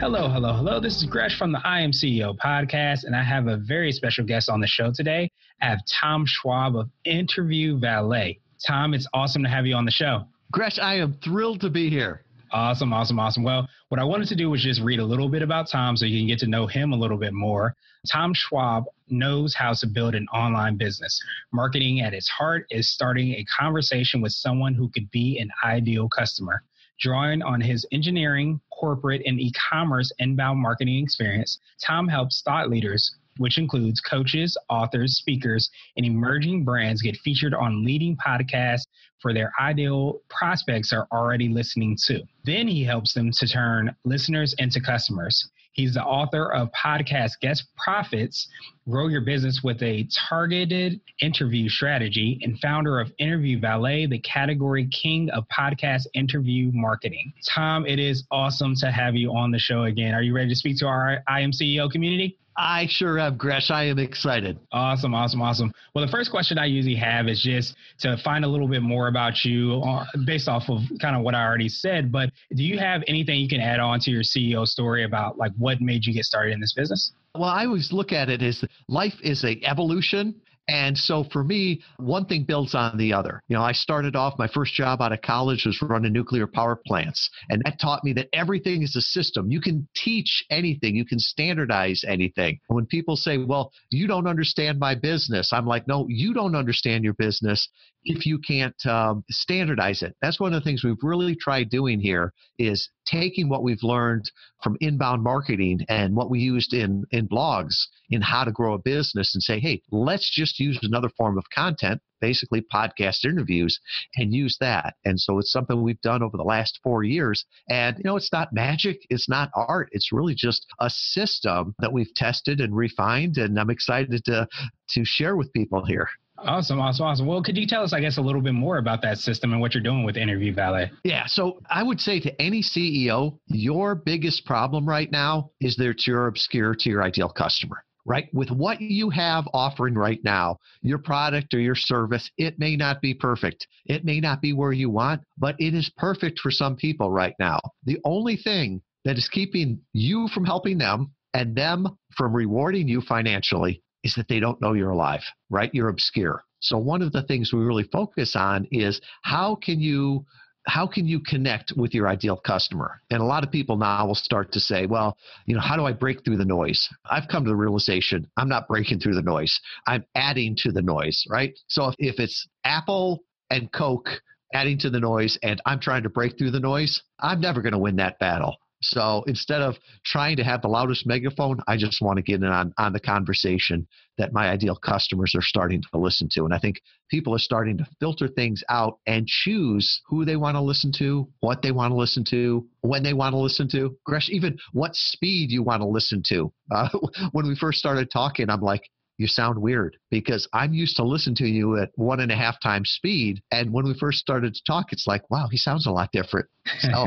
Hello, hello, hello. This is Gresh from the I Am CEO podcast, and I have a very special guest on the show today. I have Tom Schwab of Interview Valet. Tom, it's awesome to have you on the show. Gresh, I am thrilled to be here. Awesome, awesome, awesome. Well, what I wanted to do was just read a little bit about Tom so you can get to know him a little bit more. Tom Schwab knows how to build an online business. Marketing at its heart is starting a conversation with someone who could be an ideal customer. Drawing on his engineering, corporate, and e commerce inbound marketing experience, Tom helps thought leaders, which includes coaches, authors, speakers, and emerging brands, get featured on leading podcasts for their ideal prospects are already listening to. Then he helps them to turn listeners into customers. He's the author of podcast Guest Profits, Grow Your Business with a Targeted Interview Strategy, and founder of Interview Valet, the category king of podcast interview marketing. Tom, it is awesome to have you on the show again. Are you ready to speak to our I Am CEO community? I sure am, Gresh. I am excited. Awesome, awesome, awesome. Well, the first question I usually have is just to find a little bit more about you uh, based off of kind of what I already said. But do you have anything you can add on to your CEO story about like what made you get started in this business? Well, I always look at it as life is a evolution and so for me, one thing builds on the other. You know, I started off my first job out of college was running nuclear power plants. And that taught me that everything is a system. You can teach anything, you can standardize anything. When people say, well, you don't understand my business, I'm like, no, you don't understand your business if you can't um, standardize it. That's one of the things we've really tried doing here is taking what we've learned from inbound marketing and what we used in, in blogs in how to grow a business and say, hey, let's just use another form of content, basically podcast interviews, and use that. And so it's something we've done over the last four years. And, you know, it's not magic, it's not art, it's really just a system that we've tested and refined. And I'm excited to, to share with people here. Awesome, awesome, awesome. Well, could you tell us, I guess, a little bit more about that system and what you're doing with Interview Valet? Yeah, so I would say to any CEO, your biggest problem right now is that you're obscure to your ideal customer right? With what you have offering right now, your product or your service, it may not be perfect. It may not be where you want, but it is perfect for some people right now. The only thing that is keeping you from helping them and them from rewarding you financially is that they don't know you're alive, right? You're obscure. So one of the things we really focus on is how can you how can you connect with your ideal customer? And a lot of people now will start to say, well, you know, how do I break through the noise? I've come to the realization I'm not breaking through the noise. I'm adding to the noise, right? So if, if it's Apple and Coke adding to the noise and I'm trying to break through the noise, I'm never going to win that battle. So instead of trying to have the loudest megaphone, I just want to get in on, on the conversation that my ideal customers are starting to listen to. And I think people are starting to filter things out and choose who they want to listen to, what they want to listen to, when they want to listen to. Gresh, even what speed you want to listen to. Uh, when we first started talking, I'm like, you sound weird because I'm used to listen to you at one and a half times speed. And when we first started to talk, it's like, wow, he sounds a lot different. So,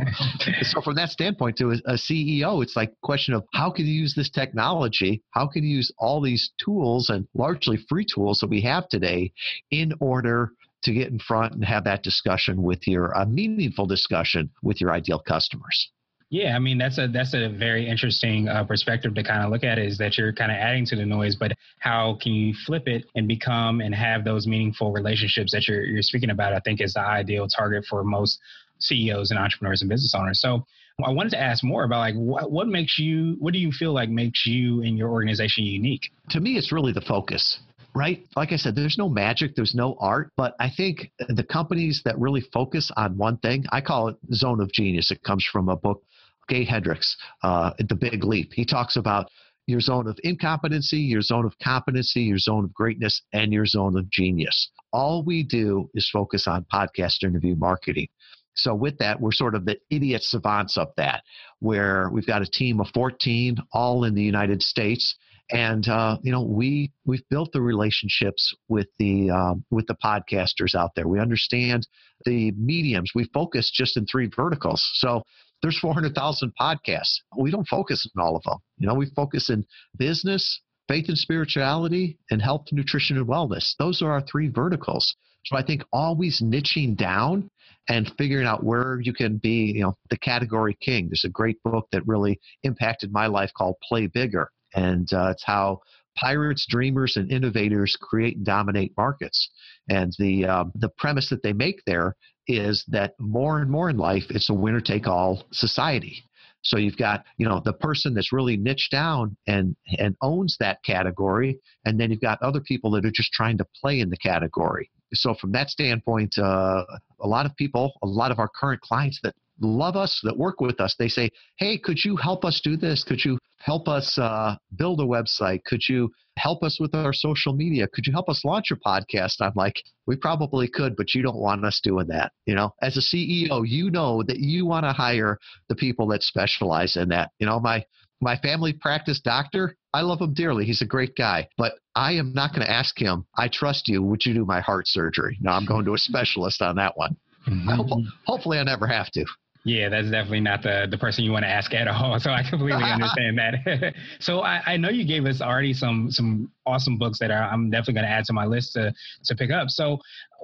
so from that standpoint, to a, a CEO, it's like question of how can you use this technology? How can you use all these tools and largely free tools that we have today in order to get in front and have that discussion with your a meaningful discussion with your ideal customers. Yeah, I mean that's a that's a very interesting uh, perspective to kind of look at Is that you're kind of adding to the noise, but how can you flip it and become and have those meaningful relationships that you're you're speaking about? I think is the ideal target for most CEOs and entrepreneurs and business owners. So I wanted to ask more about like what what makes you what do you feel like makes you and your organization unique? To me, it's really the focus right? Like I said, there's no magic, there's no art, but I think the companies that really focus on one thing, I call it zone of genius. It comes from a book Gay Hendricks, uh, The Big Leap. He talks about your zone of incompetency, your zone of competency, your zone of greatness, and your zone of genius. All we do is focus on podcast interview marketing. So, with that, we're sort of the idiot savants of that, where we've got a team of 14, all in the United States, and uh, you know we we've built the relationships with the um, with the podcasters out there. We understand the mediums. We focus just in three verticals. So there's 400,000 podcasts. We don't focus on all of them. You know, we focus in business, faith and spirituality, and health, nutrition, and wellness. Those are our three verticals. So I think always niching down and figuring out where you can be, you know, the category king. There's a great book that really impacted my life called Play Bigger. And uh, it's how pirates, dreamers, and innovators create and dominate markets. And the um, the premise that they make there is that more and more in life, it's a winner take all society. So you've got, you know, the person that's really niched down and and owns that category, and then you've got other people that are just trying to play in the category. So from that standpoint, uh, a lot of people, a lot of our current clients that love us, that work with us, they say, "Hey, could you help us do this? Could you help us uh, build a website? Could you help us with our social media? Could you help us launch a podcast?" I'm like, "We probably could, but you don't want us doing that." You know, as a CEO, you know that you want to hire the people that specialize in that. You know, my my family practice doctor, I love him dearly. He's a great guy, but I am not going to ask him, I trust you. Would you do my heart surgery? No, I'm going to a specialist on that one. Mm-hmm. Hope, hopefully, I never have to. Yeah, that's definitely not the, the person you want to ask at all. So I completely understand that. so I, I know you gave us already some some awesome books that are, I'm definitely going to add to my list to to pick up. So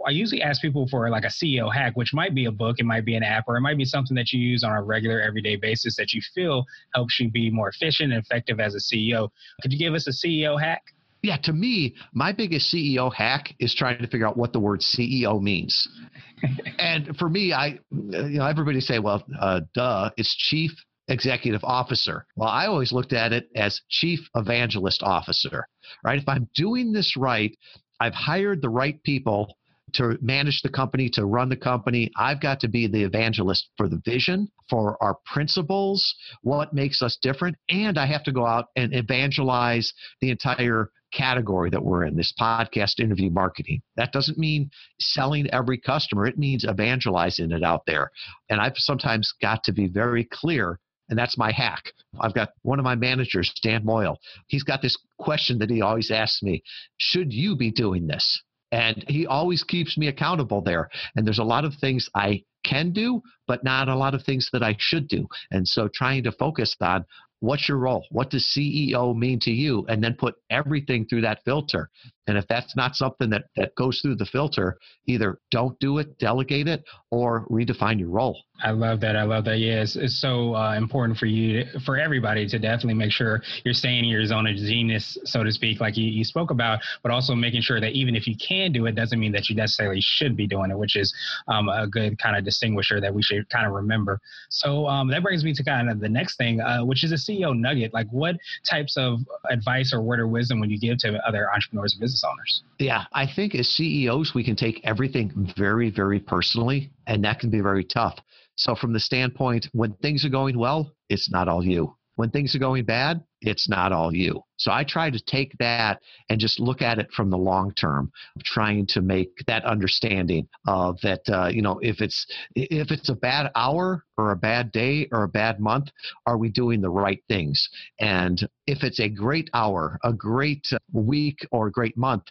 I usually ask people for like a CEO hack, which might be a book, it might be an app, or it might be something that you use on a regular everyday basis that you feel helps you be more efficient and effective as a CEO. Could you give us a CEO hack? Yeah, to me, my biggest CEO hack is trying to figure out what the word CEO means. and for me, I, you know, everybody say, well, uh, duh, it's chief executive officer. Well, I always looked at it as chief evangelist officer, right? If I'm doing this right, I've hired the right people to manage the company, to run the company. I've got to be the evangelist for the vision, for our principles, what makes us different, and I have to go out and evangelize the entire category that we're in this podcast interview marketing. That doesn't mean selling every customer, it means evangelizing it out there. And I've sometimes got to be very clear. And that's my hack. I've got one of my managers, Dan Moyle. He's got this question that he always asks me Should you be doing this? And he always keeps me accountable there. And there's a lot of things I can do, but not a lot of things that I should do. And so trying to focus on what's your role? What does CEO mean to you? And then put everything through that filter. And if that's not something that, that goes through the filter, either don't do it, delegate it, or redefine your role. I love that. I love that. Yeah, it's, it's so uh, important for you, to, for everybody to definitely make sure you're staying in your zone of genius, so to speak, like you, you spoke about, but also making sure that even if you can do it, doesn't mean that you necessarily should be doing it, which is um, a good kind of distinguisher that we should kind of remember. So um, that brings me to kind of the next thing, uh, which is a CEO nugget. Like, what types of advice or word of wisdom would you give to other entrepreneurs and business business owners? Yeah, I think as CEOs, we can take everything very, very personally, and that can be very tough. So, from the standpoint, when things are going well, it's not all you. When things are going bad, it's not all you. So I try to take that and just look at it from the long term, trying to make that understanding of that. Uh, you know, if it's if it's a bad hour or a bad day or a bad month, are we doing the right things? And if it's a great hour, a great week, or a great month,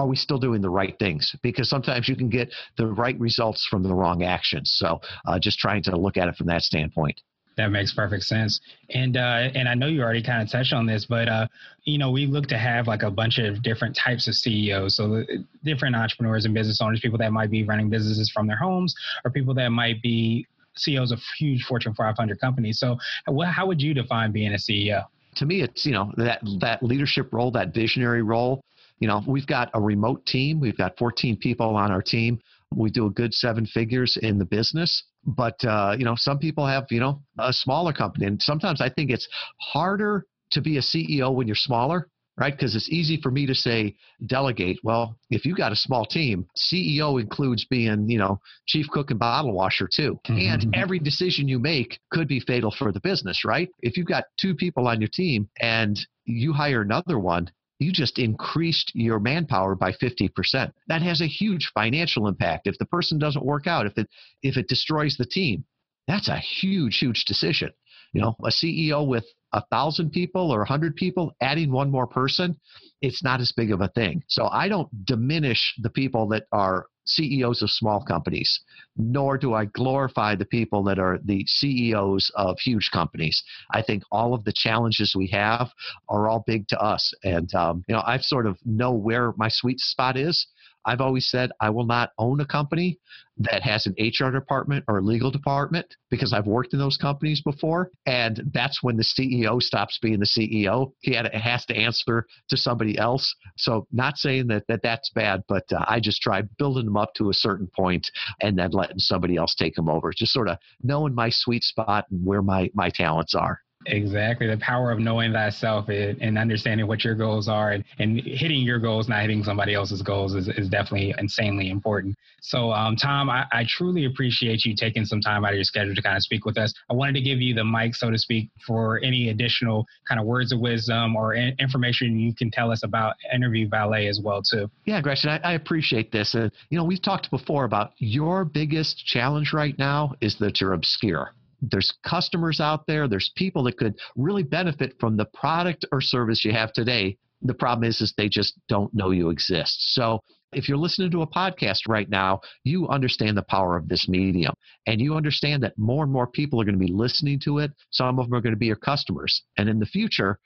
are we still doing the right things? Because sometimes you can get the right results from the wrong actions. So uh, just trying to look at it from that standpoint. That makes perfect sense. And uh, and I know you already kind of touched on this, but uh, you know, we look to have like a bunch of different types of CEOs. So different entrepreneurs and business owners, people that might be running businesses from their homes, or people that might be CEOs of huge Fortune 500 companies. So how would you define being a CEO? To me, it's you know that that leadership role, that visionary role. You know, we've got a remote team. We've got 14 people on our team. We do a good seven figures in the business but uh, you know some people have you know a smaller company and sometimes i think it's harder to be a ceo when you're smaller right because it's easy for me to say delegate well if you got a small team ceo includes being you know chief cook and bottle washer too mm-hmm. and every decision you make could be fatal for the business right if you've got two people on your team and you hire another one you just increased your manpower by 50%. That has a huge financial impact. If the person doesn't work out, if it if it destroys the team, that's a huge huge decision. You know, a CEO with a thousand people or a hundred people, adding one more person, it's not as big of a thing. So I don't diminish the people that are CEOs of small companies, nor do I glorify the people that are the CEOs of huge companies. I think all of the challenges we have are all big to us. And, um, you know, I sort of know where my sweet spot is. I've always said I will not own a company that has an HR department or a legal department because I've worked in those companies before. And that's when the CEO stops being the CEO. He had, has to answer to somebody else. So, not saying that, that that's bad, but uh, I just try building them up to a certain point and then letting somebody else take them over. Just sort of knowing my sweet spot and where my, my talents are. Exactly. The power of knowing thyself and understanding what your goals are and, and hitting your goals, not hitting somebody else's goals is, is definitely insanely important. So, um, Tom, I, I, truly appreciate you taking some time out of your schedule to kind of speak with us. I wanted to give you the mic, so to speak, for any additional kind of words of wisdom or in, information you can tell us about Interview Valet as well, too. Yeah, Gresham, I, I appreciate this. Uh, you know, we've talked before about your biggest challenge right now is that you're obscure there's customers out there, there's people that could really benefit from the product or service you have today. The problem is, is they just don't know you exist. So if you're listening to a podcast right now, you understand the power of this medium and you understand that more and more people are going to be listening to it. Some of them are going to be your customers. And in the future,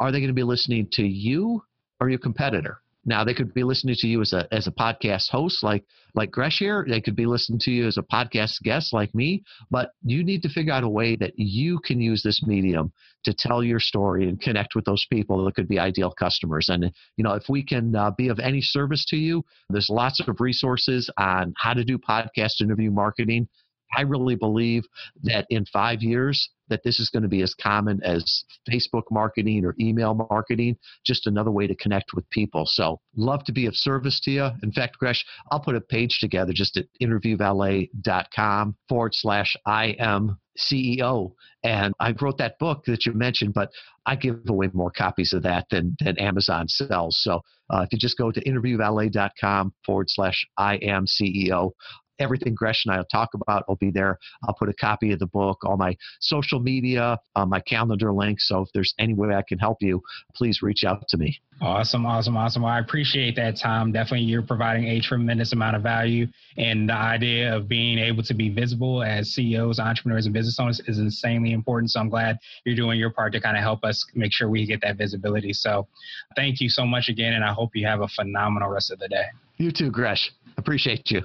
are they going to be listening to you or your competitor? Now they could be listening to you as a as a podcast host like like Gresh here. They could be listening to you as a podcast guest like me. But you need to figure out a way that you can use this medium to tell your story and connect with those people that could be ideal customers. And you know, if we can uh, be of any service to you, there's lots of resources on how to do podcast interview marketing. I really believe that in five years, that this is going to be as common as Facebook marketing or email marketing, just another way to connect with people. So, love to be of service to you. In fact, Gresh, I'll put a page together just at interviewvalet.com forward slash I am CEO. And I wrote that book that you mentioned, but I give away more copies of that than, than Amazon sells. So uh, if you just go to interviewvalet.com forward slash I am CEO, everything Gresh and I will talk about will be there. I'll put a copy of the book, all my social media, uh, my calendar link. So if there's any way I can help you, please reach out to me. Awesome, awesome, awesome. Well, I appreciate that, Tom. Definitely, you're providing a tremendous amount of value. And the idea of being able to be visible as CEOs, entrepreneurs, and business owners is insanely important. So I'm glad you're doing your part to kind of help us make sure we get that visibility. So thank you so much again. And I hope you have a phenomenal rest of the day. You too, Gresh. Appreciate you.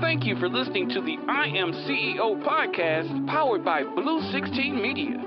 Thank you for listening to the I Am CEO podcast powered by Blue 16 Media.